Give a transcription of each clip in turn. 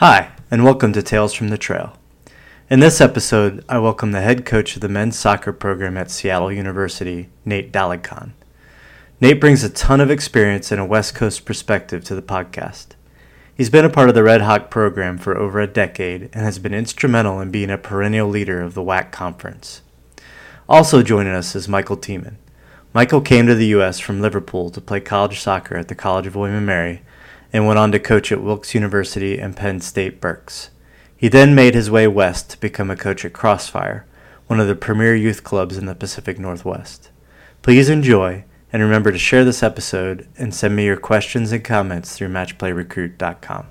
Hi, and welcome to Tales from the Trail. In this episode, I welcome the head coach of the men's soccer program at Seattle University, Nate Daligcon. Nate brings a ton of experience and a West Coast perspective to the podcast. He's been a part of the Redhawk program for over a decade and has been instrumental in being a perennial leader of the WAC conference. Also joining us is Michael Teiman. Michael came to the U.S. from Liverpool to play college soccer at the College of William & Mary and went on to coach at Wilkes University and Penn State Berks. He then made his way west to become a coach at Crossfire, one of the premier youth clubs in the Pacific Northwest. Please enjoy, and remember to share this episode and send me your questions and comments through matchplayrecruit.com.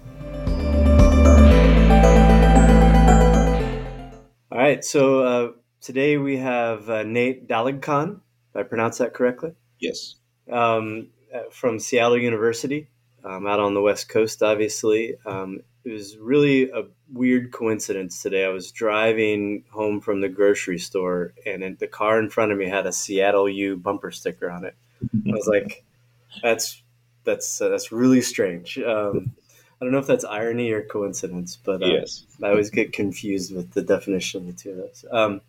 All right, so uh, today we have uh, Nate Daligcon. Did I pronounce that correctly? Yes. Um, uh, from Seattle University um, out on the West Coast, obviously. Um, it was really a weird coincidence today. I was driving home from the grocery store, and the car in front of me had a Seattle U bumper sticker on it. I was like, "That's that's uh, that's really strange." Um, I don't know if that's irony or coincidence, but uh, yes. I always get confused with the definition of the two of those. Um,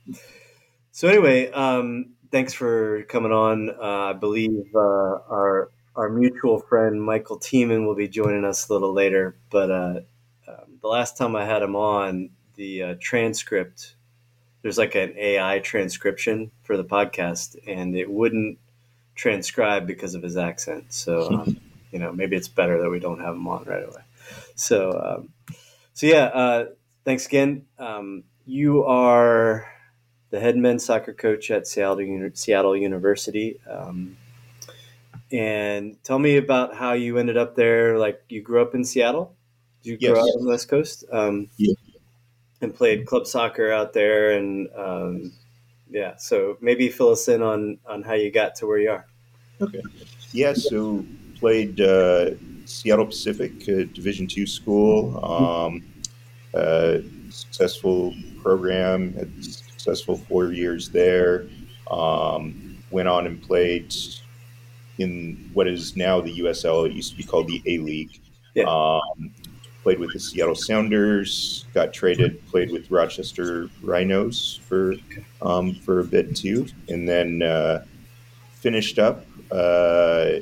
so anyway, um, thanks for coming on. Uh, I believe uh, our our mutual friend Michael Teiman will be joining us a little later. But uh, um, the last time I had him on, the uh, transcript there's like an AI transcription for the podcast, and it wouldn't transcribe because of his accent. So um, you know maybe it's better that we don't have him on right away. So um, so yeah, uh, thanks again. Um, you are the head men's soccer coach at Seattle, Seattle University. And tell me about how you ended up there. Like you grew up in Seattle. Did you Yes. grow up on the West Coast? Um, Yeah. And played club soccer out there, and um, yeah. So maybe fill us in on on how you got to where you are. Okay. Yeah. So played uh, Seattle Pacific uh, Division two school. Um, uh, successful program. Had successful four years there. Um, went on and played in what is now the USL. It used to be called the A League. Yeah. Um, played with the Seattle Sounders. Got traded. Played with Rochester Rhinos for um, for a bit too, and then uh, finished up uh,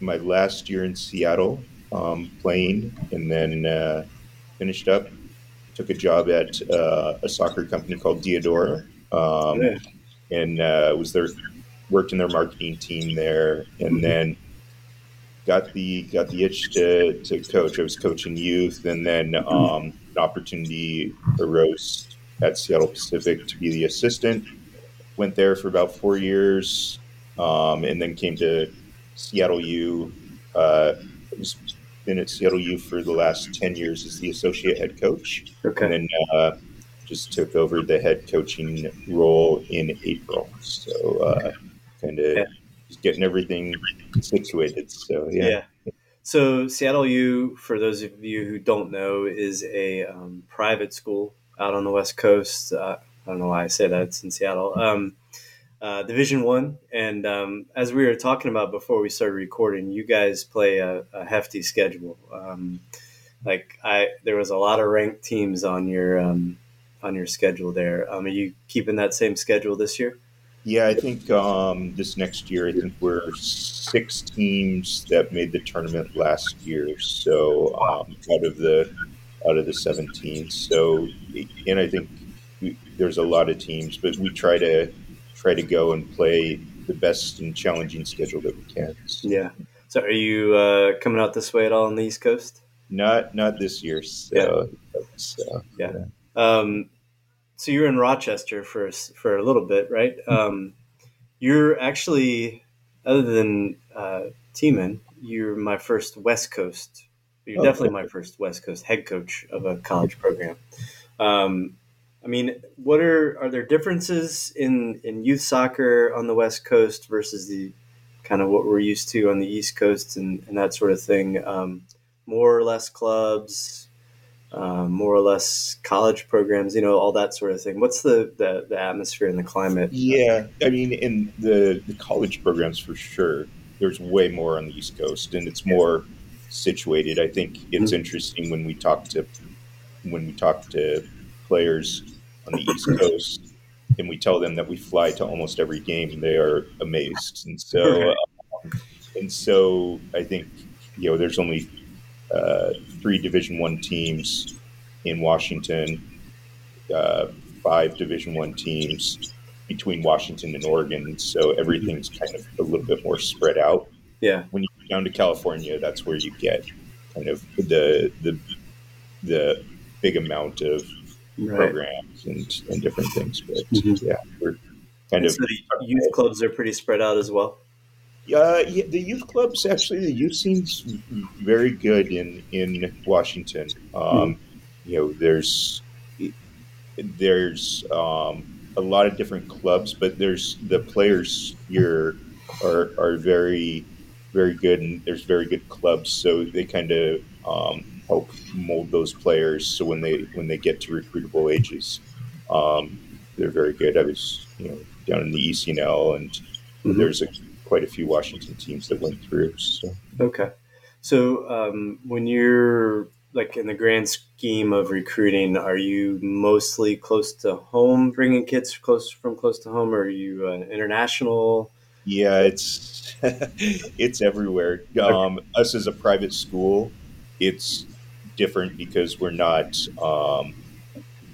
my last year in Seattle um, playing, and then uh, finished up. Took a job at uh, a soccer company called Diadora, um, Yeah. and uh, was there, worked in their marketing team there, and then got the got the itch to, to coach. I was coaching youth, and then um, an opportunity arose at Seattle Pacific to be the assistant. Went there for about four years, um, and then came to Seattle U. Uh, been at Seattle U for the last ten years as the associate head coach, Okay. and then uh, just took over the head coaching role in April. So uh, kind of Yeah. just getting everything situated. So yeah. Yeah. So Seattle U, for those of you who don't know, is a um, private school out on the West Coast. Uh, I don't know why I say that. It's in Seattle. Um, uh, Division One, and um, as we were talking about before we started recording, you guys play a, a hefty schedule. Um, like I, there was a lot of ranked teams on your um, on your schedule there. Um, are you keeping that same schedule this year? Yeah, I think um, this next year, I think we're six teams that made the tournament last year. So um, out of the out of the seventeen. So and I think we, there's a lot of teams, but we try to try to go and play the best and challenging schedule that we can. Yeah. So are you uh, coming out this way at all on the East Coast? not not this year. So, so Um, so you're in Rochester for for a little bit, right? Um, you're actually, other than uh, Teiman, you're my first West Coast. You're Oh, definitely my first West Coast head coach of a college program. Um, I mean, what are are there differences in in youth soccer on the West Coast versus the kind of what we're used to on the East Coast and, and that sort of thing? Um, more or less clubs, um, more or less college programs, you know, all that sort of thing. What's the, the, the atmosphere and the climate? Yeah, I mean, in the the college programs for sure, there's way more on the East Coast, and it's more situated. I think it's Mhm. interesting when we talk to when we talk to players on the East Coast and we tell them that we fly to almost every game, they are amazed. And so, um, and so I think you know there's only uh, three Division One teams in Washington, uh, five Division One teams between Washington and Oregon. So everything's kind of a little bit more spread out. Yeah. When you go down to California, that's where you get kind of the the the big amount of right. programs and, and different things. But mm-hmm. yeah, we're kind and of so the youth clubs are pretty spread out as well. Uh, yeah, the youth clubs actually the youth scene's very good in in Washington. Um, mm-hmm. You know, there's there's um, a lot of different clubs, but there's the players here are are very very good, and there's very good clubs, so they kind of um, help mold those players. So when they when they get to recruitable ages, um, they're very good. I was you know down in the ECNL, and mm-hmm. there's a, quite a few Washington teams that went through. So. Okay, so um, when you're like in the grand scheme of recruiting, are you mostly close to home, bringing kids close from close to home, or are you an international? Yeah, it's it's everywhere. Um, us as a private school, it's different because we're not. Um,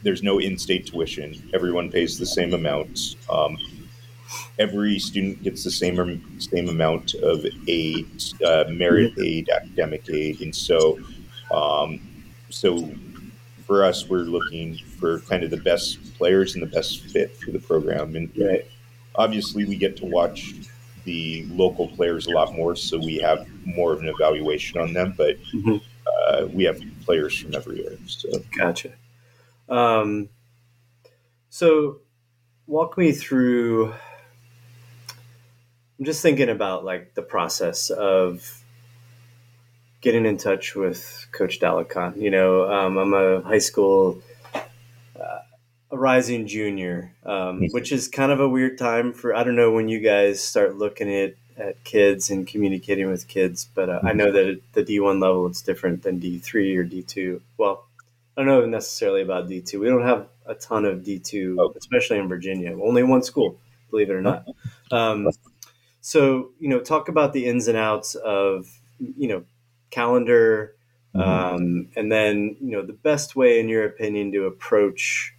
there's no in-state tuition. Everyone pays the same amount. Um, every student gets the same same amount of aid, uh, merit aid, academic aid, and so um, so for us, we're looking for kind of the best players and the best fit for the program. And obviously, we get to watch the local players a lot more, so we have more of an evaluation on them. But mm-hmm uh, we have players from everywhere. So. Gotcha. Um, so, walk me through. I'm just thinking about like the process of getting in touch with Coach Daligcon. You know, um, I'm a high school, uh, a rising junior, um, hmm. which is kind of a weird time for. I don't know when you guys start looking at at kids and communicating with kids. But uh, I know that at the D1 level, it's different than D3 or D2. Well, I don't know necessarily about D2. We don't have a ton of D2, oh. especially in Virginia. Only one school, believe it or not. Um, so, you know, talk about the ins and outs of, you know, calendar, mm-hmm. um, and then, you know, the best way, in your opinion, to approach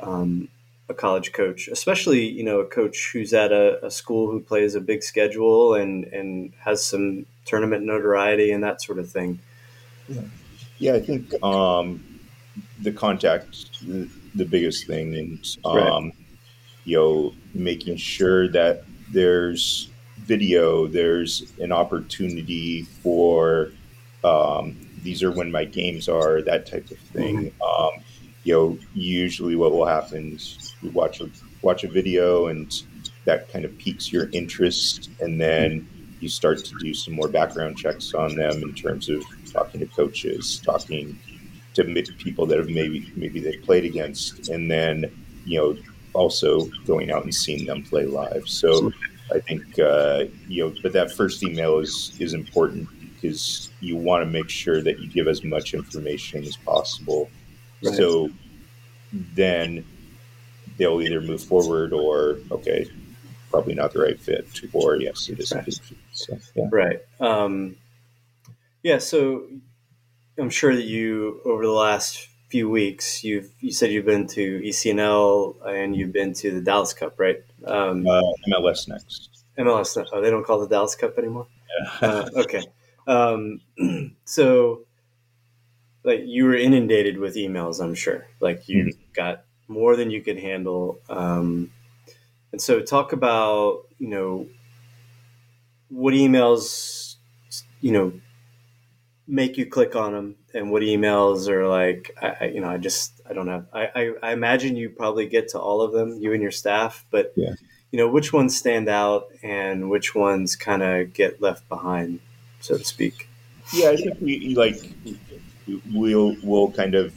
um, a college coach, especially you know a coach who's at a, a, school who plays a big schedule and and has some tournament notoriety and that sort of thing. Yeah, yeah I think um, the contact the, the biggest thing, and um, right. you know making sure that there's video, there's an opportunity for um, these are when my games are that type of thing. Mm-hmm. Um, you know, usually what will happen is you watch a watch a video and that kind of piques your interest and then you start to do some more background checks on them in terms of talking to coaches talking to people that have maybe maybe they played against and then you know also going out and seeing them play live so i think uh, you know but that first email is is important because you want to make sure that you give as much information as possible right. so then they'll either move forward or okay, probably not the right fit, or yes, it is right. a good fit. So, yeah. Right. Um, yeah. So I'm sure that you over the last few weeks you've you said you've been to ECNL and you've been to the Dallas Cup, right? Um, uh, MLS next. MLS. Oh, they don't call the Dallas Cup anymore. Yeah. uh, okay. Um, so, like, you were inundated with emails. I'm sure. Like, you mm-hmm. got more than you could handle. Um, and so, talk about you know what emails you know make you click on them, and what emails are like. I, I you know I just I don't have. I, I, I imagine you probably get to all of them, you and your staff, but yeah. you know which ones stand out and which ones kind of get left behind, so to speak. Yeah, I think we like we'll we'll kind of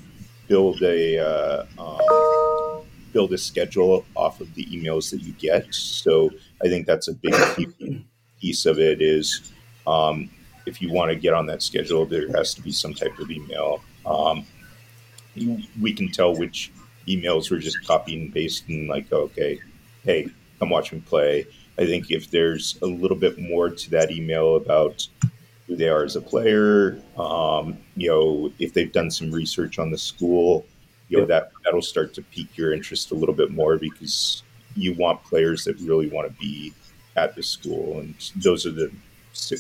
build a uh, um, build a schedule off of the emails that you get. So I think that's a big piece of it. Is um, if you want to get on that schedule, there has to be some type of email. Um, we can tell which emails were just copy and paste and like, okay, hey, come watch me play. I think if there's a little bit more to that email about who they are as a player, um, you know, if they've done some research on the school, you know, that that'll start to pique your interest a little bit more because you want players that really want to be at the school, and those are the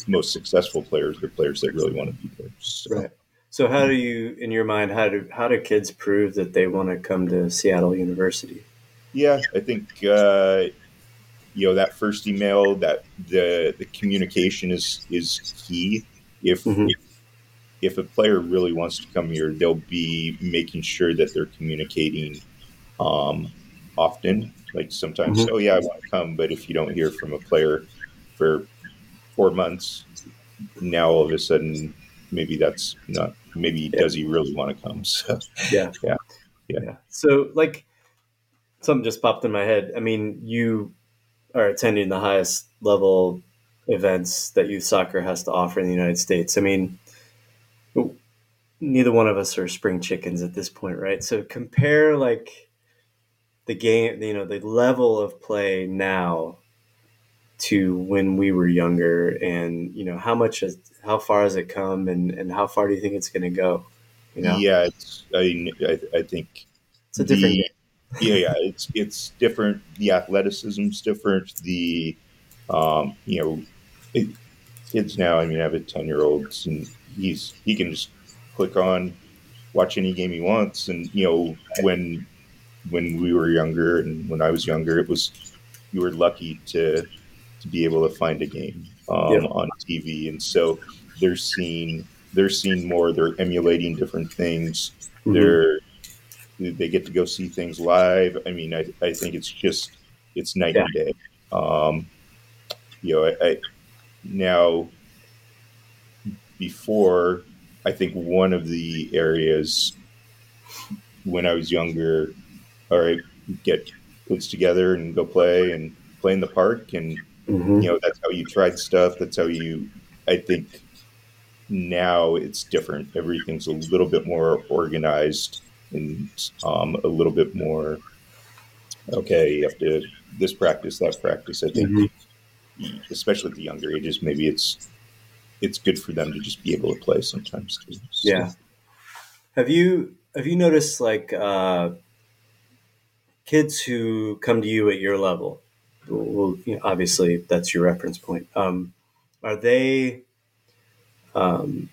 most successful players. They're players that really want to be there. So. Right. So, how do you, in your mind, how do how do kids prove that they want to come to Seattle University? Yeah, I think uh, you know that first email, that the the communication is is key. If, mm-hmm. if if a player really wants to come here, they'll be making sure that they're communicating um, often. Like sometimes, mm-hmm. oh yeah, I want to come, but if you don't hear from a player for four months, now all of a sudden, maybe that's not. Maybe yeah. does he really want to come? So yeah, yeah, yeah. yeah. So like, something just popped in my head. I mean, you are attending the highest level events that youth soccer has to offer in the United States. I mean, neither one of us are spring chickens at this point, right? So compare like the game, you know, the level of play now to when we were younger and you know how much has, how far has it come and and how far do you think it's going to go you know? Yeah it's i i, I think it's a different the, yeah yeah it's it's different. The athleticism's different. The um you know it, kids now i mean i have a 10 year old and he's he can just click on watch any game he wants. And you know, when when we were younger and when I was younger, it was you were lucky to to be able to find a game um, yeah. on TV. And so they're seeing they're seeing more. They're emulating different things. Mm-hmm. They're they get to go see things live. I mean, I, I think it's just it's night yeah. and day. Um, you know, I, I now before I think one of the areas when I was younger, all right, get kids together and go play and play in the park, and mm-hmm. you know that's how you tried stuff. That's how you. I think now it's different. Everything's a little bit more organized and um, a little bit more. Okay, you have to this practice, that practice. I think, mm-hmm. especially at the younger ages, maybe it's it's good for them to just be able to play sometimes too. So. Yeah. Have you have you noticed like uh, kids who come to you at your level? Well, you know, obviously that's your reference point. Um, are they, um,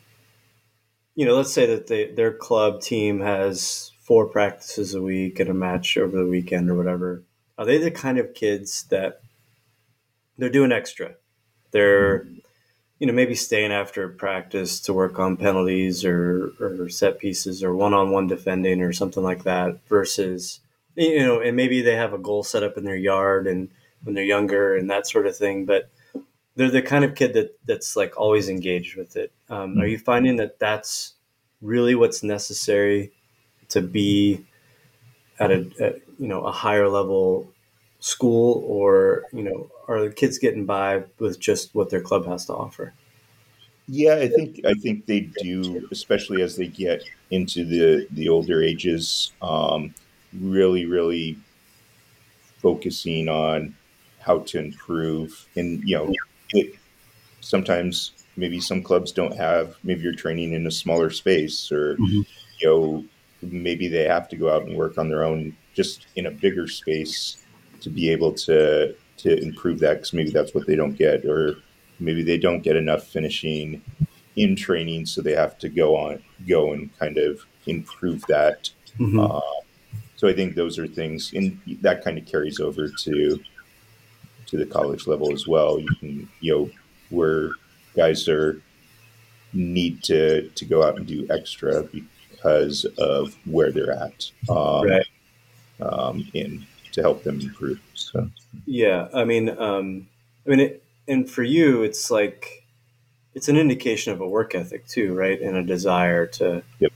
you know, let's say that they, their club team has four practices a week and a match over the weekend or whatever. Are they the kind of kids that they're doing extra? They're mm-hmm you know, maybe staying after practice to work on penalties or, or set pieces or one on one defending or something like that versus, you know, and maybe they have a goal set up in their yard and when they're younger and that sort of thing. But they're the kind of kid that that's like always engaged with it. Um. Are you finding that that's really what's necessary to be at a, at, you know, a higher level school or you know are the kids getting by with just what their club has to offer yeah i think i think they do especially as they get into the the older ages um, really really focusing on how to improve and you know it, sometimes maybe some clubs don't have maybe you're training in a smaller space or mm-hmm. you know maybe they have to go out and work on their own just in a bigger space to be able to to improve that because maybe that's what they don't get or maybe they don't get enough finishing in training so they have to go on go and kind of improve that mm-hmm. uh, so i think those are things and that kind of carries over to to the college level as well you can you know where guys are need to to go out and do extra because of where they're at um, right. um, in to help them improve. So yeah, I mean, um, I mean, it, and for you, it's like it's an indication of a work ethic too, right? And a desire to yep.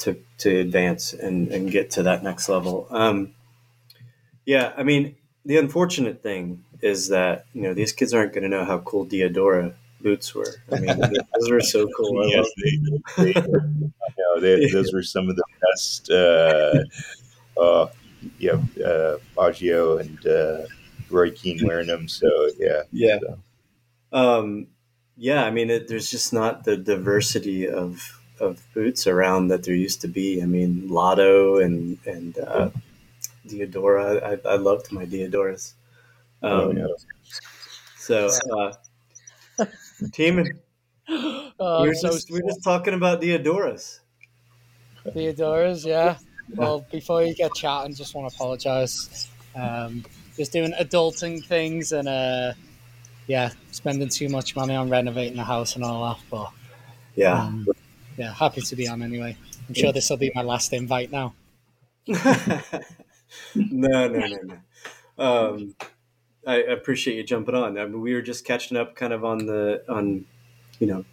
to to advance and and get to that next level. Um, yeah, I mean, the unfortunate thing is that you know these kids aren't going to know how cool Diadora boots were. I mean, those were so cool. yes, they, they, you know, they, those were some of the best. Uh, uh, yeah, uh, Baggio and uh, Roy Keane wearing them. So yeah, yeah, so. um, yeah. I mean, it, there's just not the diversity of of boots around that there used to be. I mean, Lotto and and uh, Diadora. I, I loved my Diadoras. Um, Oh, yeah. So, uh, team, Oh, we, were so just, we were just talking about Diadoras. Theodora's, yeah. Well, before you get chatting, just want to apologise. Um, just doing adulting things and uh, yeah, spending too much money on renovating the house and all that. But Yeah. um, yeah, happy to be on anyway. I'm sure this will be my last invite now. no, no, no, no. Um, I appreciate you jumping on. I mean, we were just catching up, kind of on the on, you know,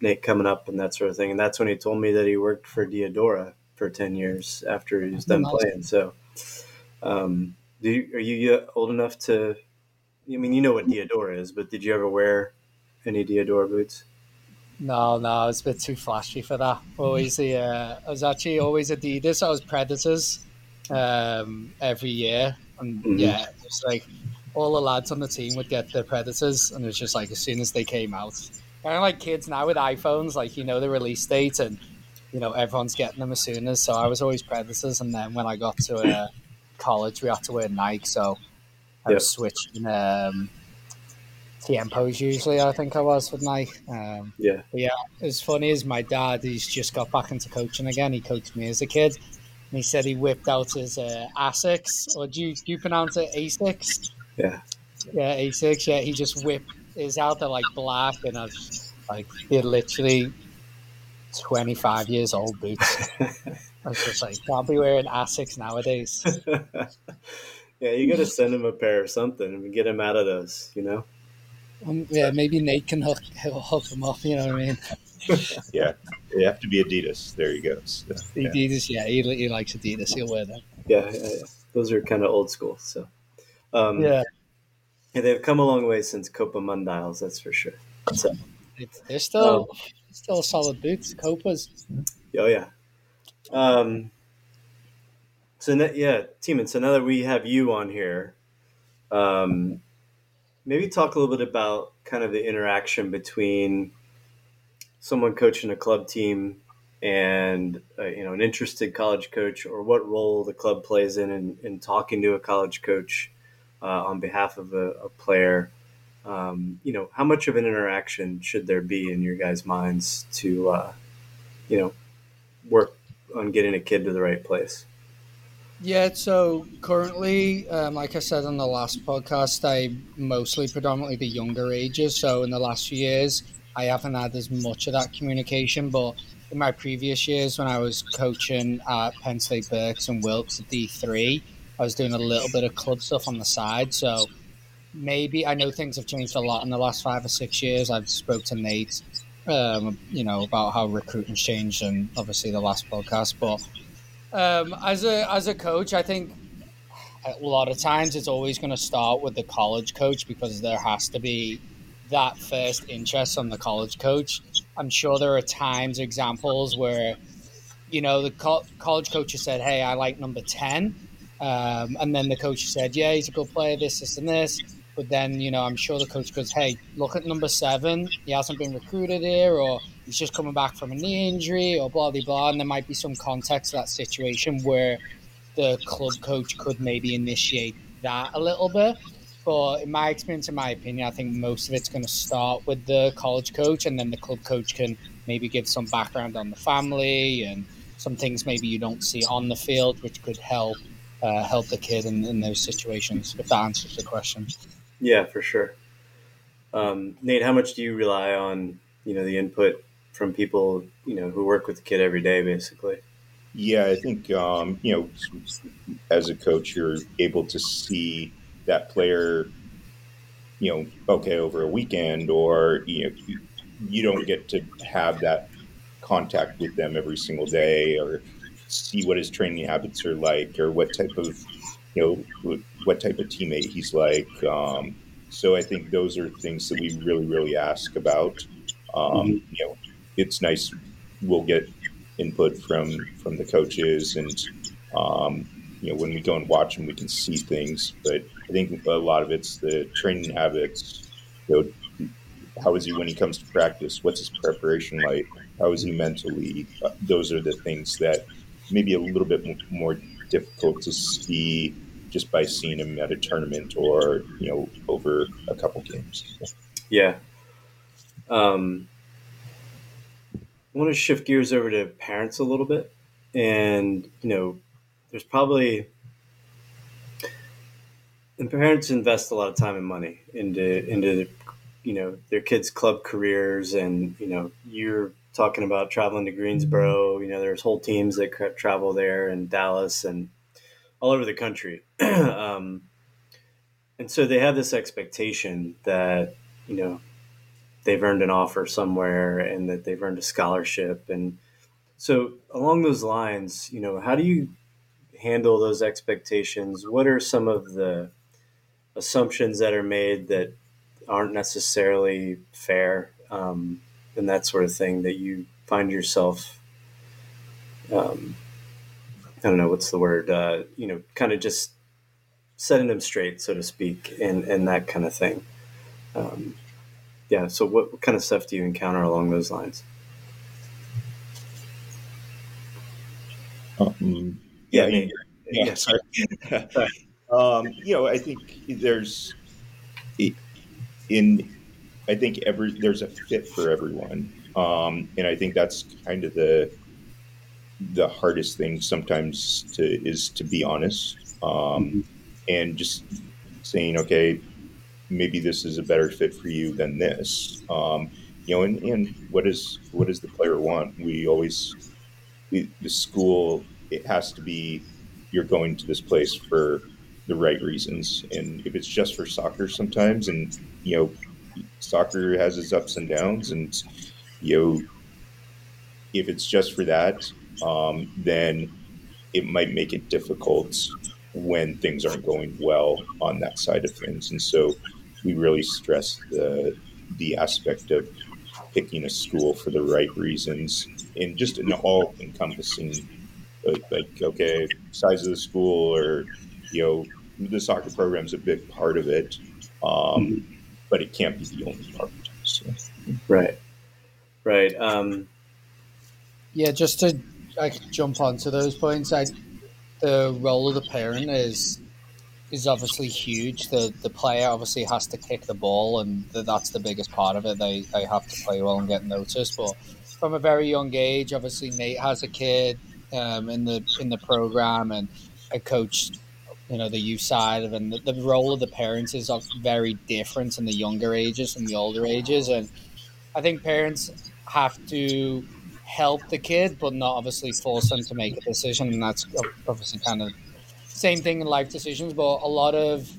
Nate coming up and that sort of thing. And that's when he told me that he worked for Diadora for ten years after he was done playing. So, um, do you, are you uh, old enough to? I mean, you know what Diadora is, but did you ever wear any Diadora boots? No, no, I was a bit too flashy for that. Always the, uh, I was actually always Adidas. I was Predators um, every year, and Mhm. yeah, it's like all the lads on the team would get the Predators, and it was just like as soon as they came out, kind of like kids now with iPhones, like you know the release date, and you know everyone's getting them as soon as. So I was always Predators, and then when I got to uh, college, we had to wear Nike, so I Yep. was switching. Um, Tiempos usually, I think I was with Nike. Um, Yeah. as funny as my dad, he's just got back into coaching again. He coached me as a kid. And he said he whipped out his uh, Asics, or do you, do you pronounce it Asics? Yeah. Yeah, Asics. Yeah, he just whipped his out. They're like black, and I was like, they're literally 25 years old boots. I was just like, can't be wearing Asics nowadays. yeah, you got to send him a pair or something and get him out of those. You know. Um, yeah, maybe Nate can hook, hook them up, you know what I mean? yeah, they have to be Adidas. There you go. So, yeah. Adidas, yeah, he, he likes Adidas. He'll wear them. Yeah, yeah, yeah. those are kind of old school. So, um, Yeah, yeah, they've come a long way since Copa Mundials, that's for sure. So, they're still, still solid boots, Copas. oh yeah. Um, so ne- yeah, Teiman. So now that we have you on here, um, maybe talk a little bit about kind of the interaction between someone coaching a club team and uh, you know an interested college coach, or what role the club plays in in, in talking to a college coach uh, on behalf of a, a player. Um, you know, how much of an interaction should there be in your guys' minds to, uh, you know, work on getting a kid to the right place? Yeah, so currently, um, like I said on the last podcast, I mostly predominantly the younger ages. So in the last few years, I haven't had as much of that communication. But in my previous years, when I was coaching at Penn State Berks and Wilkes at D3, I was doing a little bit of club stuff on the side. So maybe I know things have changed a lot in the last five or six years. I've spoke to Nate, um, you know, about how recruiting's changed, and obviously the last podcast, but. Um, as a as a coach, I think a lot of times it's always going to start with the college coach because there has to be that first interest from the college coach. I'm sure there are times, examples where you know the co- college coach has said, "Hey, I like number 10. Um, and then the coach said, "Yeah, he's a good player. This, this, and this." But then, you know, I'm sure the coach goes, "Hey, look at number seven. He hasn't been recruited here, or he's just coming back from a knee injury, or blah blah blah." And there might be some context to that situation where the club coach could maybe initiate that a little bit. But in my experience, in my opinion, I think most of it's going to start with the college coach, and then the club coach can maybe give some background on the family and some things maybe you don't see on the field, which could help uh, help the kid in, in those situations. If that answers the question. Yeah, for sure. Um, Nate, how much do you rely on you know the input from people you know who work with the kid every day, basically? Yeah, I think um, you know, as a coach, you're able to see that player, you know, okay, over a weekend, or you know, you, you don't get to have that contact with them every single day, or see what his training habits are like, or what type of, you know, what, type of teammate he's like. Um, so I think those are things that we really, really ask about. Um, you know, it's nice. We'll get input from from the coaches, and um, you know when we go and watch them, we can see things. But I think a lot of it's the training habits. You know, how is he when he comes to practice? What's his preparation like? How is he mentally? Uh, those are the things that maybe a little bit more difficult to see just by seeing him at a tournament or you know over a couple games. Yeah. Um, I want to shift gears over to parents a little bit, and you know, there's probably and parents invest a lot of time and money into into you know their kids' club careers, and you know you're talking about traveling to Greensboro. You know, there's whole teams that travel there, and Dallas, and all over the country. um, and so they have this expectation that, you know, they've earned an offer somewhere and that they've earned a scholarship. And so along those lines, you know, how do you handle those expectations? What are some of the assumptions that are made that aren't necessarily fair um, and that sort of thing that you find yourself um, I don't know what's the word, uh, you know, kind of just setting them straight, so to speak, and and that kind of thing. Um, yeah. So, what, what kind of stuff do you encounter along those lines? Um, yeah, yeah, yeah, yeah, Sorry. um, you know, I think there's in. I think every there's a fit for everyone, um, and I think that's kind of the the hardest thing sometimes to is to be honest um, mm-hmm. and just saying okay maybe this is a better fit for you than this um, you know and, and what is what does the player want we always we, the school it has to be you're going to this place for the right reasons and if it's just for soccer sometimes and you know soccer has its ups and downs and you know if it's just for that um, then it might make it difficult when things aren't going well on that side of things. And so we really stress the the aspect of picking a school for the right reasons and just an all encompassing like, like, okay size of the school or you know the soccer program is a big part of it um, mm-hmm. but it can't be the only part so. right right um, yeah just to I could jump onto those points. I, the role of the parent is is obviously huge. The the player obviously has to kick the ball, and the, that's the biggest part of it. They they have to play well and get noticed. But from a very young age, obviously Nate has a kid um, in the in the program, and I coached you know the youth side of, and the, the role of the parents is very different in the younger ages and the older ages, and I think parents have to help the kid, but not obviously force them to make a decision. And that's obviously kind of same thing in life decisions. But a lot of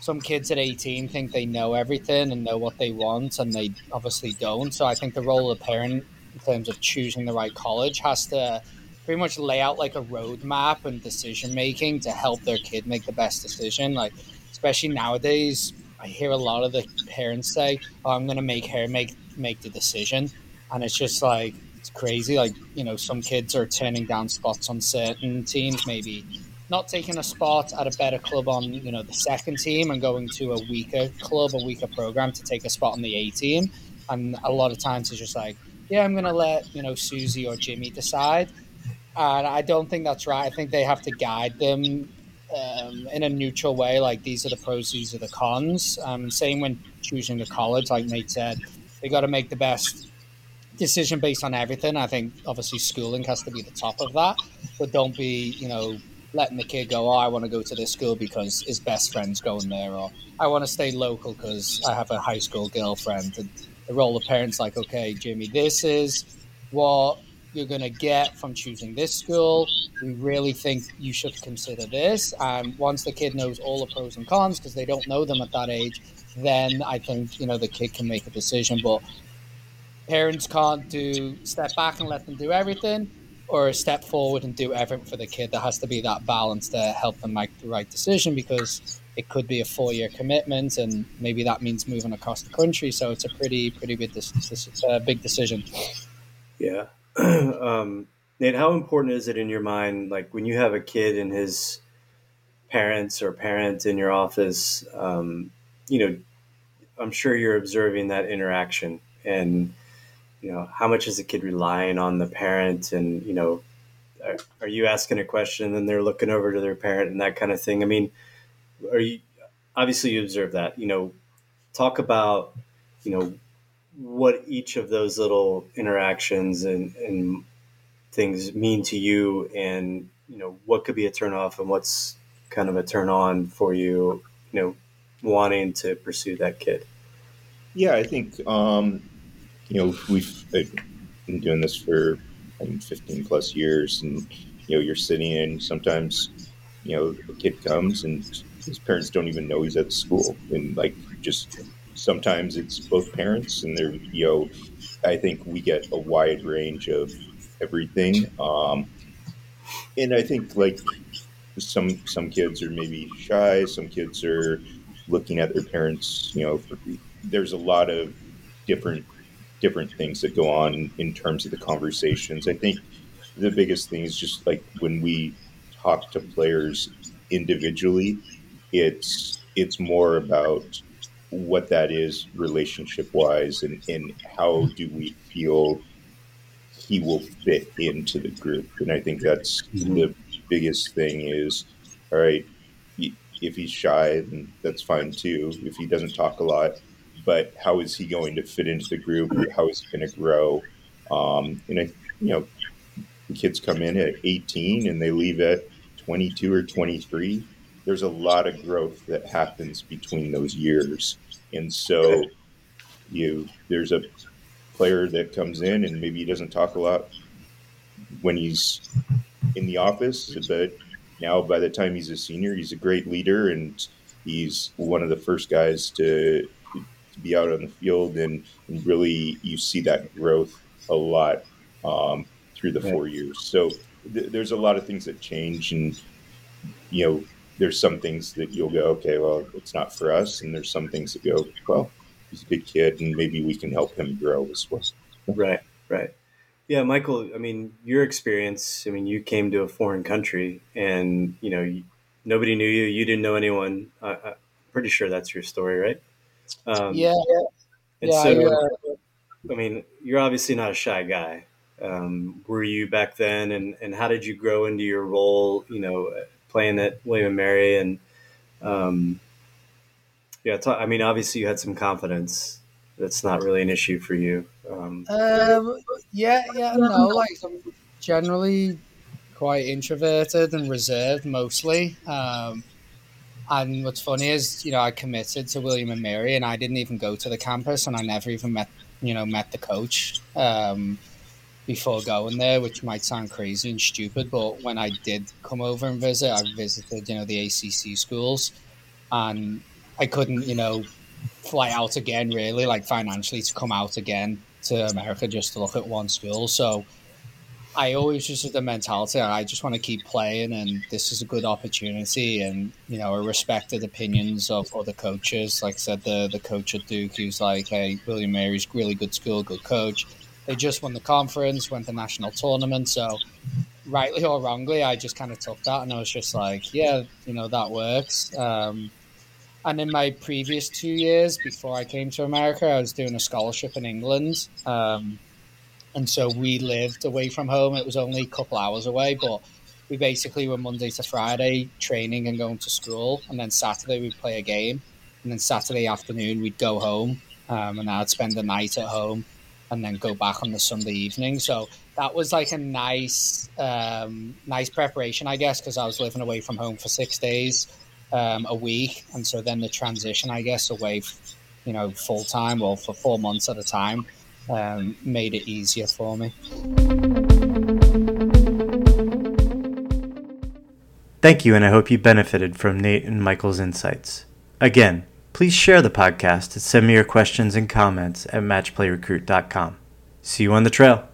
some kids at 18 think they know everything and know what they want, and they obviously don't. So I think the role of the parent in terms of choosing the right college has to pretty much lay out like a roadmap and decision making to help their kid make the best decision. Like, especially nowadays, I hear a lot of the parents say, oh, "I'm going to make her make make the decision," and it's just like it's crazy. Like you know, some kids are turning down spots on certain teams, maybe not taking a spot at a better club on you know the second team and going to a weaker club, a weaker program to take a spot on the A team. And a lot of times it's just like, yeah, I'm going to let you know Susie or Jimmy decide. And I don't think that's right. I think they have to guide them um, in a neutral way. Like these are the pros, these are the cons. Um, same when choosing a college, like Nate said, they got to make the best decision based on everything. I think obviously schooling has to be the top of that, but don't be you know letting the kid go. Oh, I want to go to this school because his best friend's going there, or I want to stay local because I have a high school girlfriend. And the role of parents like, okay, Jimmy, this is what you're going to get from choosing this school. We really think you should consider this. And once the kid knows all the pros and cons, because they don't know them at that age, then I think you know the kid can make a decision. But parents can't do step back and let them do everything or step forward and do everything for the kid. There has to be that balance to help them make the right decision because it could be a four year commitment and maybe that means moving across the country. So it's a pretty, pretty big, uh, big decision. Yeah. um, Nate, how important is it in your mind, like when you have a kid and his parents or parent in your office, um, you know, I'm sure you're observing that interaction and, you know, how much is the kid relying on the parent and, you know, are, are you asking a question and they're looking over to their parent and that kind of thing? I mean, are you, obviously you observe that, you know, talk about, you know, what each of those little interactions and, and things mean to you and you know what could be a turn off and what's kind of a turn on for you you know wanting to pursue that kid? Yeah i think um you know we've been doing this for I mean, 15 plus years and you know you're sitting in sometimes you know a kid comes and his parents don't even know he's at school and like just sometimes it's both parents and they're you know i think we get a wide range of everything. Um, and I think like some some kids are maybe shy. Some kids are looking at their parents. You know, there's a lot of different different things that go on in, in terms of the conversations. I think the biggest thing is just like when we talk to players individually, it's it's more about what that is relationship wise and, and how do we feel he will fit into the group. And I think that's mm-hmm. the biggest thing is, all right, if he's shy, then that's fine too. If he doesn't talk a lot, but how is he going to fit into the group? How is he going to grow? Um, and I, you know, the kids come in at 18 and they leave at 22 or 23. There's a lot of growth that happens between those years, and so you there's a player that comes in and maybe he doesn't talk a lot when he's in the office, but now by the time he's a senior, he's a great leader and he's one of the first guys to, to be out on the field. And, and, really you see that growth a lot um, through the four years. So th- there's a lot of things that change and you know there's some things that you'll go okay well it's not for us and there's some things that go well he's a good kid, and maybe we can help him grow as well. Right, right. Yeah, Michael. I mean, your experience. I mean, you came to a foreign country, and you know, nobody knew you. You didn't know anyone. I, am pretty sure that's your story, right? Um, yeah. yeah. So, I, uh, I, mean, you're obviously not a shy guy. Um, were you back then, and and how did you grow into your role? You know, playing at William and Mary, and um, yeah, I mean, obviously you had some confidence. That's not really an issue for you. Um, um, yeah, yeah, no, like I'm generally quite introverted and reserved mostly. Um, and what's funny is, you know, I committed to William and Mary, and I didn't even go to the campus, and I never even met, you know, met the coach um, before going there, which might sound crazy and stupid, but when I did come over and visit, I visited, you know, the ACC schools, and I couldn't, you know, fly out again really, like financially to come out again to America just to look at one school. So I always just had the mentality I just want to keep playing and this is a good opportunity and you know, I respected opinions of other coaches. Like I said, the the coach at Duke who's like, Hey, William Mary's really good school, good coach. They just won the conference, went the national tournament, so rightly or wrongly, I just kind of took that and I was just like, Yeah, you know, that works. Um, and in my previous two years before I came to America, I was doing a scholarship in England. Um, and so we lived away from home. It was only a couple hours away, but we basically were Monday to Friday training and going to school. And then Saturday we'd play a game. And then Saturday afternoon we'd go home. Um, and I'd spend the night at home and then go back on the Sunday evening. So that was like a nice, um, nice preparation, I guess, because I was living away from home for six days um, a week, and so then the transition, I guess, away, you know, full time or for four months at a time, um, made it easier for me. Thank you, and I hope you benefited from Nate and Michael's insights. Again, please share the podcast and send me your questions and comments at matchplayrecruit.com. See you on the trail.